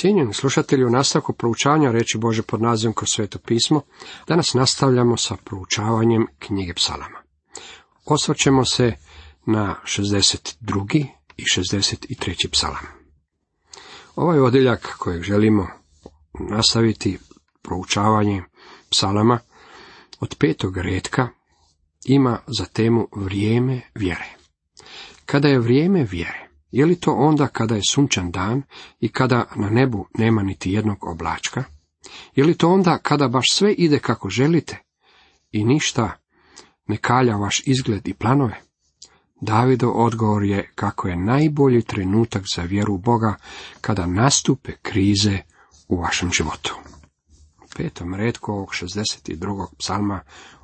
Cijenjeni slušatelji, u nastavku proučavanja reći Bože pod nazivom kroz sveto pismo, danas nastavljamo sa proučavanjem knjige psalama. Osvrćemo se na 62. i 63. psalam. Ovaj odjeljak kojeg želimo nastaviti proučavanje psalama od petog redka ima za temu vrijeme vjere. Kada je vrijeme vjere, je li to onda kada je sunčan dan i kada na nebu nema niti jednog oblačka? Je li to onda kada baš sve ide kako želite i ništa ne kalja vaš izgled i planove? Davido odgovor je kako je najbolji trenutak za vjeru Boga kada nastupe krize u vašem životu. U petom redku ovog 62. psalma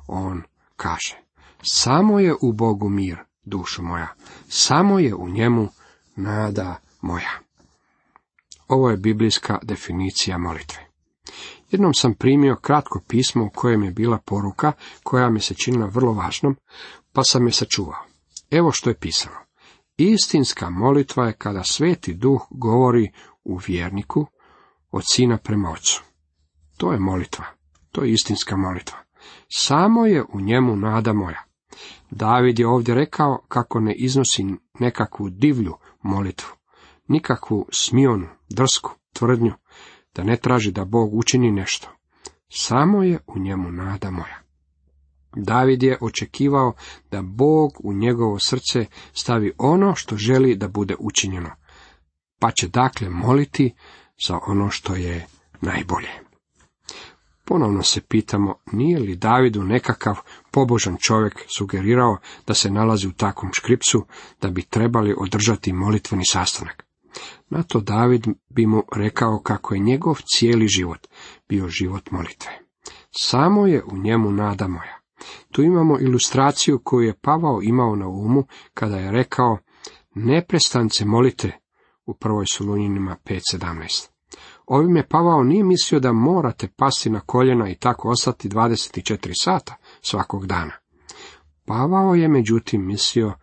on kaže Samo je u Bogu mir, dušo moja, samo je u njemu nada moja. Ovo je biblijska definicija molitve. Jednom sam primio kratko pismo u kojem je bila poruka koja mi se činila vrlo važnom, pa sam je sačuvao. Evo što je pisano. Istinska molitva je kada sveti duh govori u vjerniku od sina prema ocu. To je molitva. To je istinska molitva. Samo je u njemu nada moja. David je ovdje rekao kako ne iznosi nekakvu divlju molitvu, nikakvu smionu, drsku tvrdnju, da ne traži da Bog učini nešto. Samo je u njemu nada moja. David je očekivao da Bog u njegovo srce stavi ono što želi da bude učinjeno, pa će dakle moliti za ono što je najbolje. Ponovno se pitamo, nije li Davidu nekakav pobožan čovjek sugerirao da se nalazi u takvom škripcu, da bi trebali održati molitveni sastanak. Na to David bi mu rekao kako je njegov cijeli život bio život molitve. Samo je u njemu nada moja. Tu imamo ilustraciju koju je Pavao imao na umu kada je rekao neprestance molite u prvoj Solunjinima 5.17. Ovime Pavao nije mislio da morate pasti na koljena i tako ostati 24 sata svakog dana. Pavao je međutim mislio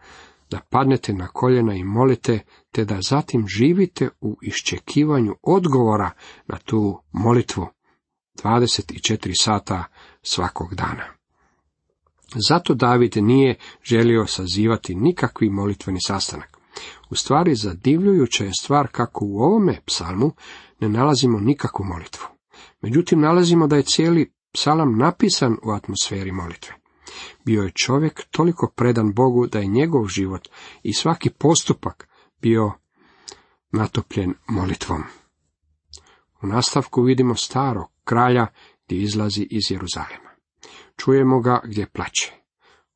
da padnete na koljena i molite, te da zatim živite u iščekivanju odgovora na tu molitvu 24 sata svakog dana. Zato David nije želio sazivati nikakvi molitveni sastanak. U stvari zadivljujuća je stvar kako u ovome psalmu ne nalazimo nikakvu molitvu. Međutim, nalazimo da je cijeli psalam napisan u atmosferi molitve. Bio je čovjek toliko predan Bogu da je njegov život i svaki postupak bio natopljen molitvom. U nastavku vidimo starog kralja gdje izlazi iz Jeruzalema. Čujemo ga gdje plaće.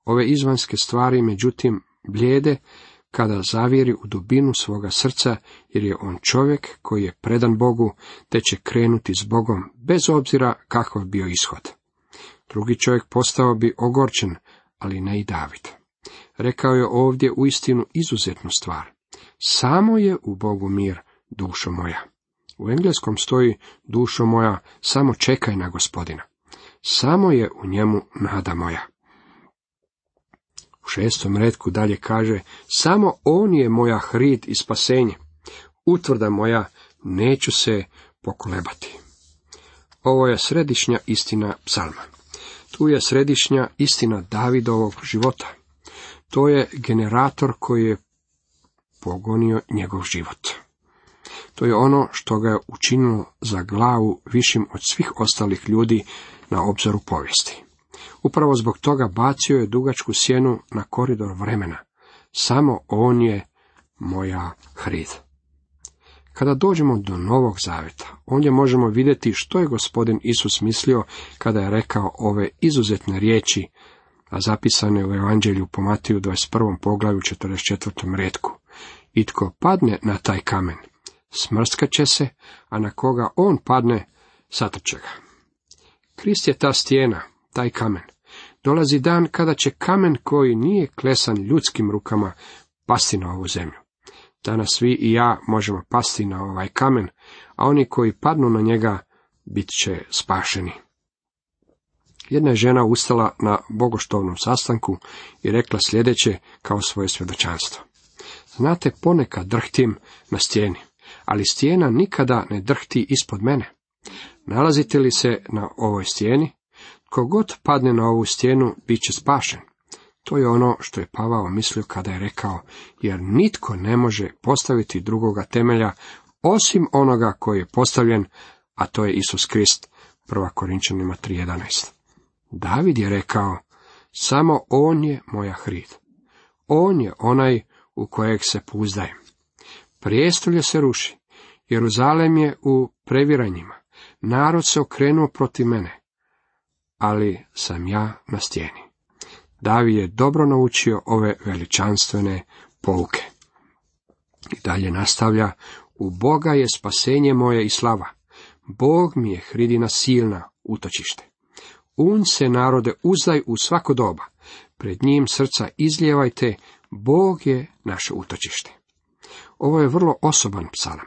Ove izvanske stvari, međutim, blijede kada zavjeri u dubinu svoga srca, jer je on čovjek koji je predan Bogu, te će krenuti s Bogom, bez obzira kakav bio ishod. Drugi čovjek postao bi ogorčen, ali ne i David. Rekao je ovdje uistinu izuzetnu stvar. Samo je u Bogu mir, dušo moja. U engleskom stoji dušo moja, samo čekaj na gospodina. Samo je u njemu nada moja. Šestom redku dalje kaže, samo on je moja hrid i spasenje. Utvrda moja, neću se pokolebati. Ovo je središnja istina psalma. Tu je središnja istina Davidovog života. To je generator koji je pogonio njegov život. To je ono što ga je učinilo za glavu višim od svih ostalih ljudi na obzoru povijesti. Upravo zbog toga bacio je dugačku sjenu na koridor vremena. Samo on je moja hrid. Kada dođemo do Novog Zaveta, ondje možemo vidjeti što je gospodin Isus mislio kada je rekao ove izuzetne riječi, a zapisane u Evanđelju po Matiju 21. poglavlju 44. redku. I tko padne na taj kamen, smrskat će se, a na koga on padne, satrče ga. Krist je ta stijena, taj kamen. Dolazi dan kada će kamen koji nije klesan ljudskim rukama pasti na ovu zemlju. Danas vi i ja možemo pasti na ovaj kamen, a oni koji padnu na njega bit će spašeni. Jedna je žena ustala na bogoštovnom sastanku i rekla sljedeće kao svoje svjedočanstvo. Znate, ponekad drhtim na stijeni, ali stijena nikada ne drhti ispod mene. Nalazite li se na ovoj stijeni? Kogod padne na ovu stijenu, bit će spašen. To je ono što je Pavao mislio kada je rekao, jer nitko ne može postaviti drugoga temelja osim onoga koji je postavljen, a to je Isus Krist, 1. Korinčanima 3.11. David je rekao, samo on je moja hrid. On je onaj u kojeg se pouzdajem. Prijestolje se ruši, Jeruzalem je u previranjima, narod se okrenuo protiv mene, ali sam ja na stijeni. Davi je dobro naučio ove veličanstvene pouke. I dalje nastavlja, u Boga je spasenje moje i slava. Bog mi je hridina silna, utočište. Un se narode uzdaj u svako doba. Pred njim srca izljevajte, Bog je naše utočište. Ovo je vrlo osoban psalam.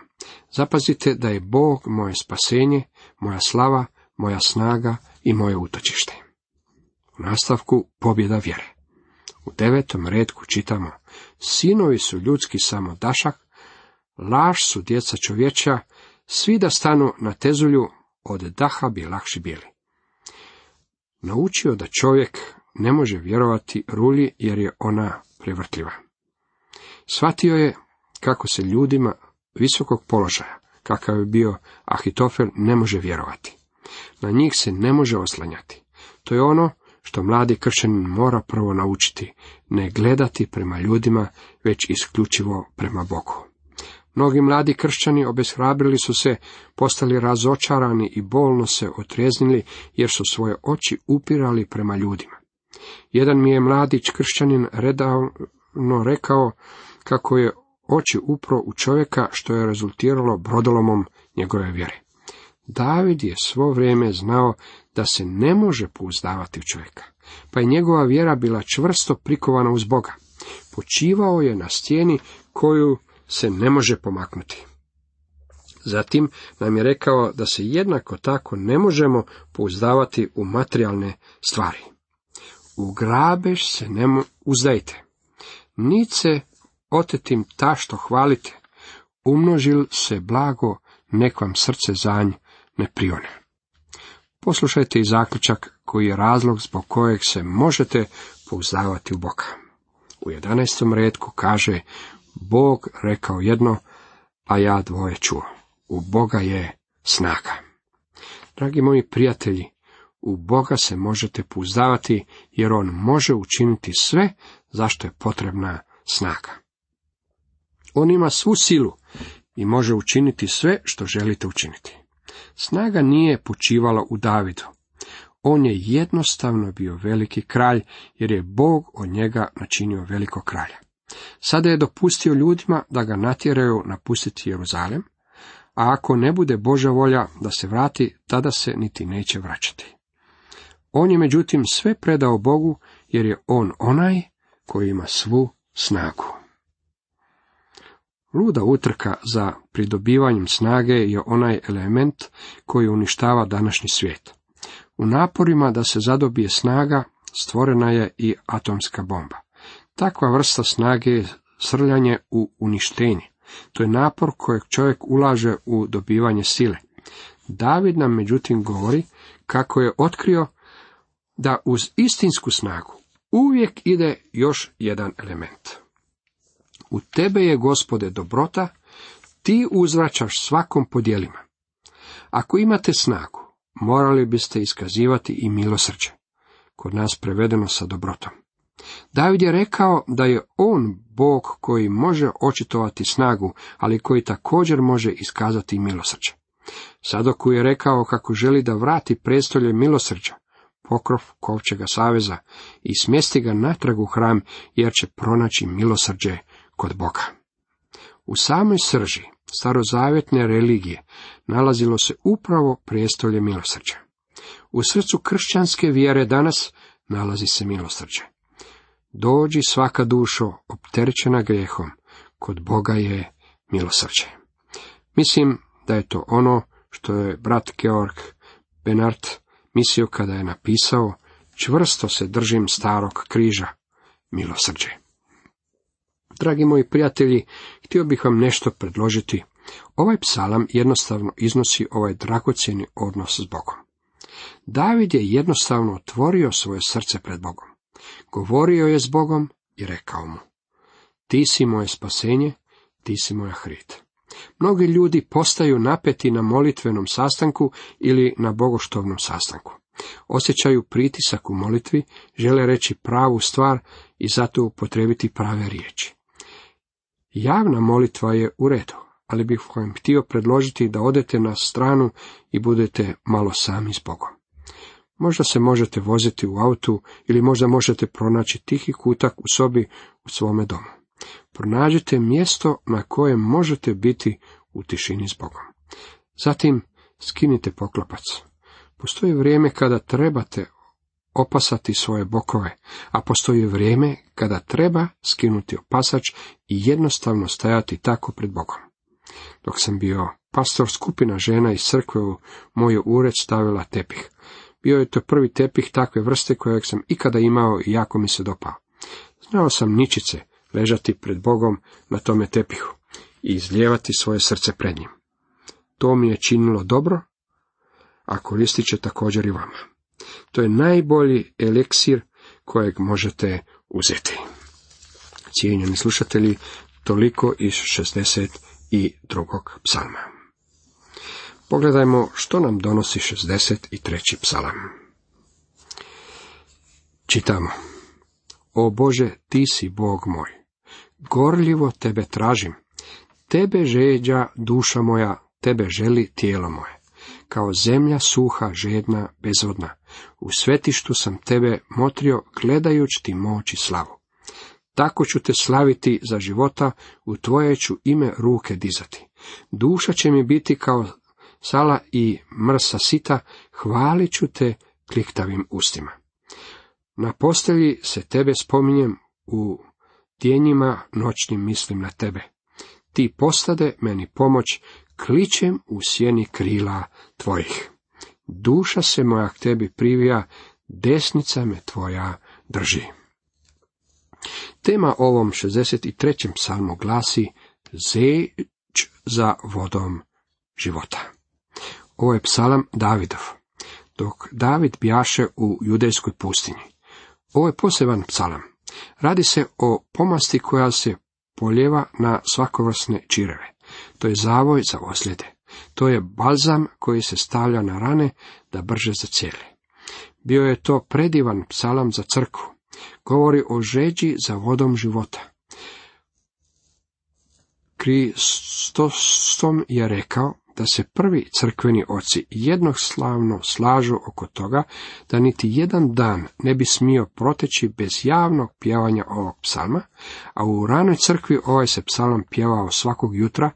Zapazite da je Bog moje spasenje, moja slava, moja snaga i moje utočište. U nastavku pobjeda vjere. U devetom redku čitamo, sinovi su ljudski samo dašak, laž su djeca čovječa, svi da stanu na tezulju, od daha bi lakši bili. Naučio da čovjek ne može vjerovati ruli jer je ona prevrtljiva. Shvatio je kako se ljudima visokog položaja, kakav je bio Ahitofel, ne može vjerovati. Na njih se ne može oslanjati. To je ono što mladi kršćanin mora prvo naučiti, ne gledati prema ljudima, već isključivo prema Bogu. Mnogi mladi kršćani obeshrabrili su se, postali razočarani i bolno se otrijeznili, jer su svoje oči upirali prema ljudima. Jedan mi je mladić kršćanin redavno rekao kako je oči upro u čovjeka što je rezultiralo brodolomom njegove vjere. David je svo vrijeme znao da se ne može pouzdavati u čovjeka, pa je njegova vjera bila čvrsto prikovana uz Boga. Počivao je na stijeni koju se ne može pomaknuti. Zatim nam je rekao da se jednako tako ne možemo pouzdavati u materijalne stvari. U grabež se ne uzdajte. Nice otetim ta što hvalite. Umnožil se blago, nek vam srce zanj ne prione. Poslušajte i zaključak koji je razlog zbog kojeg se možete pouzdavati u Boga. U 11. redku kaže, Bog rekao jedno, a ja dvoje čuo. U Boga je snaga. Dragi moji prijatelji, u Boga se možete pouzdavati, jer On može učiniti sve zašto je potrebna snaga. On ima svu silu i može učiniti sve što želite učiniti. Snaga nije počivala u Davidu. On je jednostavno bio veliki kralj, jer je Bog od njega načinio veliko kralja. Sada je dopustio ljudima da ga natjeraju napustiti Jeruzalem, a ako ne bude Boža volja da se vrati, tada se niti neće vraćati. On je međutim sve predao Bogu, jer je on onaj koji ima svu snagu. Luda utrka za pridobivanjem snage je onaj element koji uništava današnji svijet. U naporima da se zadobije snaga stvorena je i atomska bomba. Takva vrsta snage je srljanje u uništenje. To je napor kojeg čovjek ulaže u dobivanje sile. David nam međutim govori kako je otkrio da uz istinsku snagu uvijek ide još jedan element. U tebe je, gospode, dobrota, ti uzvraćaš svakom podjelima. Ako imate snagu, morali biste iskazivati i milosrđe, kod nas prevedeno sa dobrotom. David je rekao da je on Bog koji može očitovati snagu, ali koji također može iskazati milosrđe. Sadoku je rekao kako želi da vrati prestolje milosrđa, pokrov kovčega saveza i smjesti ga natrag u hram, jer će pronaći milosrđe kod Boga. U samoj srži starozavjetne religije nalazilo se upravo prijestolje milosrđa. U srcu kršćanske vjere danas nalazi se milosrđe. Dođi svaka dušo opterećena grijehom, kod Boga je milosrđe. Mislim da je to ono što je brat Georg Benart mislio kada je napisao čvrsto se držim starog križa, milosrđe. Dragi moji prijatelji, htio bih vam nešto predložiti Ovaj psalam jednostavno iznosi ovaj dragocjeni odnos s Bogom. David je jednostavno otvorio svoje srce pred Bogom. Govorio je s Bogom i rekao mu, ti si moje spasenje, ti si moja hrit. Mnogi ljudi postaju napeti na molitvenom sastanku ili na bogoštovnom sastanku. Osjećaju pritisak u molitvi, žele reći pravu stvar i zato upotrebiti prave riječi. Javna molitva je u redu, ali bih vam htio predložiti da odete na stranu i budete malo sami s Bogom. Možda se možete voziti u autu ili možda možete pronaći tihi kutak u sobi u svome domu. Pronađite mjesto na kojem možete biti u tišini s Bogom. Zatim skinite poklopac. Postoji vrijeme kada trebate opasati svoje bokove, a postoji vrijeme kada treba skinuti opasač i jednostavno stajati tako pred Bogom. Dok sam bio pastor, skupina žena iz crkve u moju ured stavila tepih. Bio je to prvi tepih takve vrste kojeg sam ikada imao i jako mi se dopao. Znao sam ničice ležati pred Bogom na tome tepihu i izlijevati svoje srce pred njim. To mi je činilo dobro, a koristit će također i vama. To je najbolji eliksir kojeg možete uzeti. Cijenjeni slušatelji, toliko iz 62. psalma. Pogledajmo što nam donosi 63. psalam. Čitamo. O Bože, ti si Bog moj. Gorljivo tebe tražim. Tebe žeđa duša moja, tebe želi tijelo moje kao zemlja suha, žedna, bezvodna. U svetištu sam tebe motrio, gledajući ti moć i slavu. Tako ću te slaviti za života, u tvoje ću ime ruke dizati. Duša će mi biti kao sala i mrsa sita, hvalit ću te kliktavim ustima. Na postelji se tebe spominjem, u djenjima noćnim mislim na tebe. Ti postade meni pomoć, kličem u sjeni krila tvojih. Duša se moja k tebi privija, desnica me tvoja drži. Tema ovom 63. psalmu glasi Zeč za vodom života. Ovo je psalam Davidov, dok David bjaše u judejskoj pustinji. Ovo je poseban psalam. Radi se o pomasti koja se poljeva na svakovrsne čireve. To je zavoj za ozljede. To je balzam koji se stavlja na rane da brže zacijeli. Bio je to predivan psalam za crkvu. Govori o žeđi za vodom života. Kristostom je rekao da se prvi crkveni oci jednoslavno slažu oko toga da niti jedan dan ne bi smio proteći bez javnog pjevanja ovog psalma, a u ranoj crkvi ovaj se psalam pjevao svakog jutra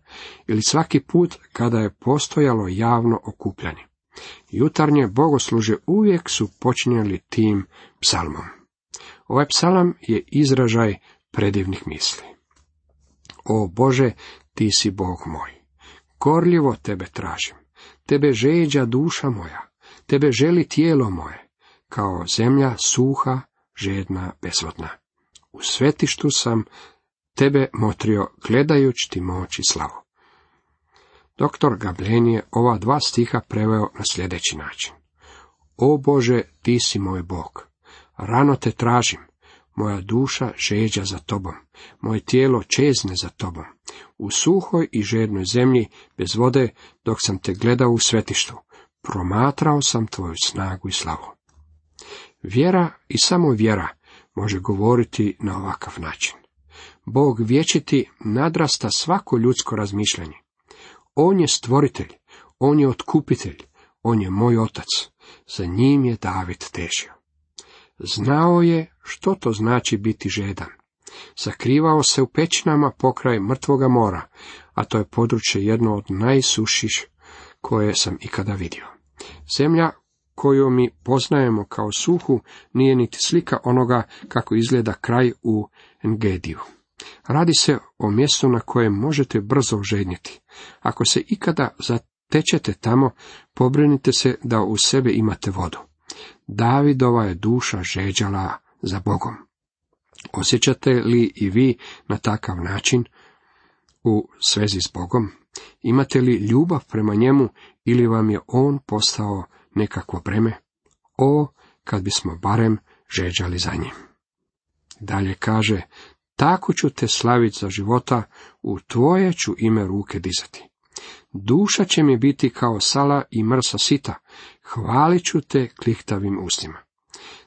ili svaki put kada je postojalo javno okupljanje. Jutarnje bogosluže uvijek su počinjeli tim psalmom. Ovaj psalam je izražaj predivnih misli. O Bože, ti si Bog moj. Gorljivo tebe tražim, tebe žeđa duša moja, tebe želi tijelo moje, kao zemlja suha, žedna, bezvodna. U svetištu sam tebe motrio, gledajući ti moć i slavu. Doktor Gabljen je ova dva stiha preveo na sljedeći način. O Bože, ti si moj Bog. Rano te tražim, moja duša žeđa za tobom, moje tijelo čezne za tobom. U suhoj i žednoj zemlji, bez vode, dok sam te gledao u svetištu, promatrao sam tvoju snagu i slavu. Vjera i samo vjera može govoriti na ovakav način. Bog vječiti nadrasta svako ljudsko razmišljanje. On je stvoritelj, on je otkupitelj, on je moj otac. Za njim je David težio. Znao je što to znači biti žedan. Sakrivao se u pećinama pokraj mrtvoga mora, a to je područje jedno od najsušiš koje sam ikada vidio. Zemlja koju mi poznajemo kao suhu nije niti slika onoga kako izgleda kraj u Engediju. Radi se o mjestu na kojem možete brzo žednjeti. Ako se ikada zatečete tamo, pobrinite se da u sebe imate vodu. Davidova je duša žeđala za Bogom. Osjećate li i vi na takav način u svezi s Bogom? Imate li ljubav prema njemu ili vam je on postao nekakvo breme? O, kad bismo barem žeđali za njim. Dalje kaže, tako ću te slaviti za života, u tvoje ću ime ruke dizati. Duša će mi biti kao sala i mrsa sita, hvalit ću te klihtavim ustima.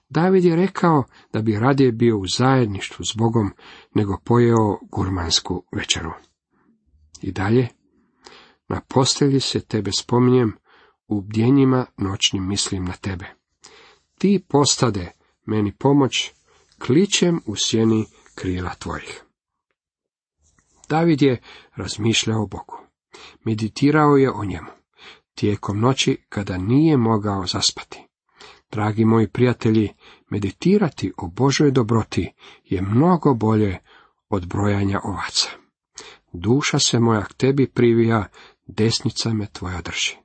David je rekao da bi radije bio u zajedništvu s Bogom nego pojeo gurmansku večeru. I dalje, na postelji se tebe spominjem, u bdjenjima noćnim mislim na tebe. Ti postade meni pomoć, kličem u sjeni krila tvojih. David je razmišljao o Bogu. Meditirao je o njemu. Tijekom noći kada nije mogao zaspati. Dragi moji prijatelji, meditirati o Božoj dobroti je mnogo bolje od brojanja ovaca. Duša se moja k tebi privija, desnica me tvoja drži.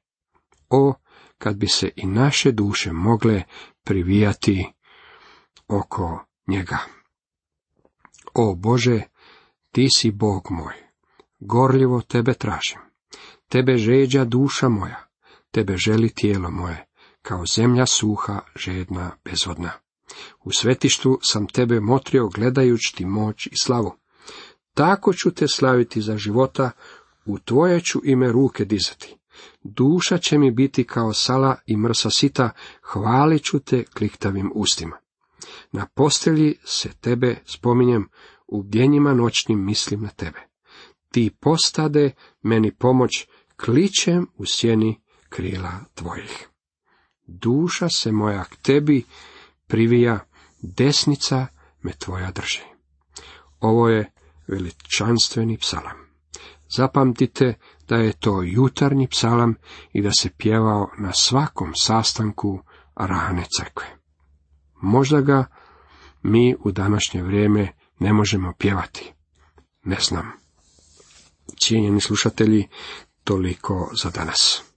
O, kad bi se i naše duše mogle privijati oko njega. O Bože, ti si Bog moj, gorljivo tebe tražim. Tebe žeđa duša moja, tebe želi tijelo moje, kao zemlja suha, žedna, bezvodna. U svetištu sam tebe motrio gledajući ti moć i slavu. Tako ću te slaviti za života, u tvoje ću ime ruke dizati. Duša će mi biti kao sala i mrsa sita, hvalit ću te kliktavim ustima. Na postelji se tebe spominjem, u bdjenjima noćnim mislim na tebe. Ti postade meni pomoć, kličem u sjeni krila tvojih. Duša se moja k tebi privija, desnica me tvoja drži. Ovo je veličanstveni psalam. Zapamtite da je to jutarnji psalam i da se pjevao na svakom sastanku rane crkve. Možda ga mi u današnje vrijeme ne možemo pjevati. Ne znam. Cijenjeni slušatelji, toliko za danas.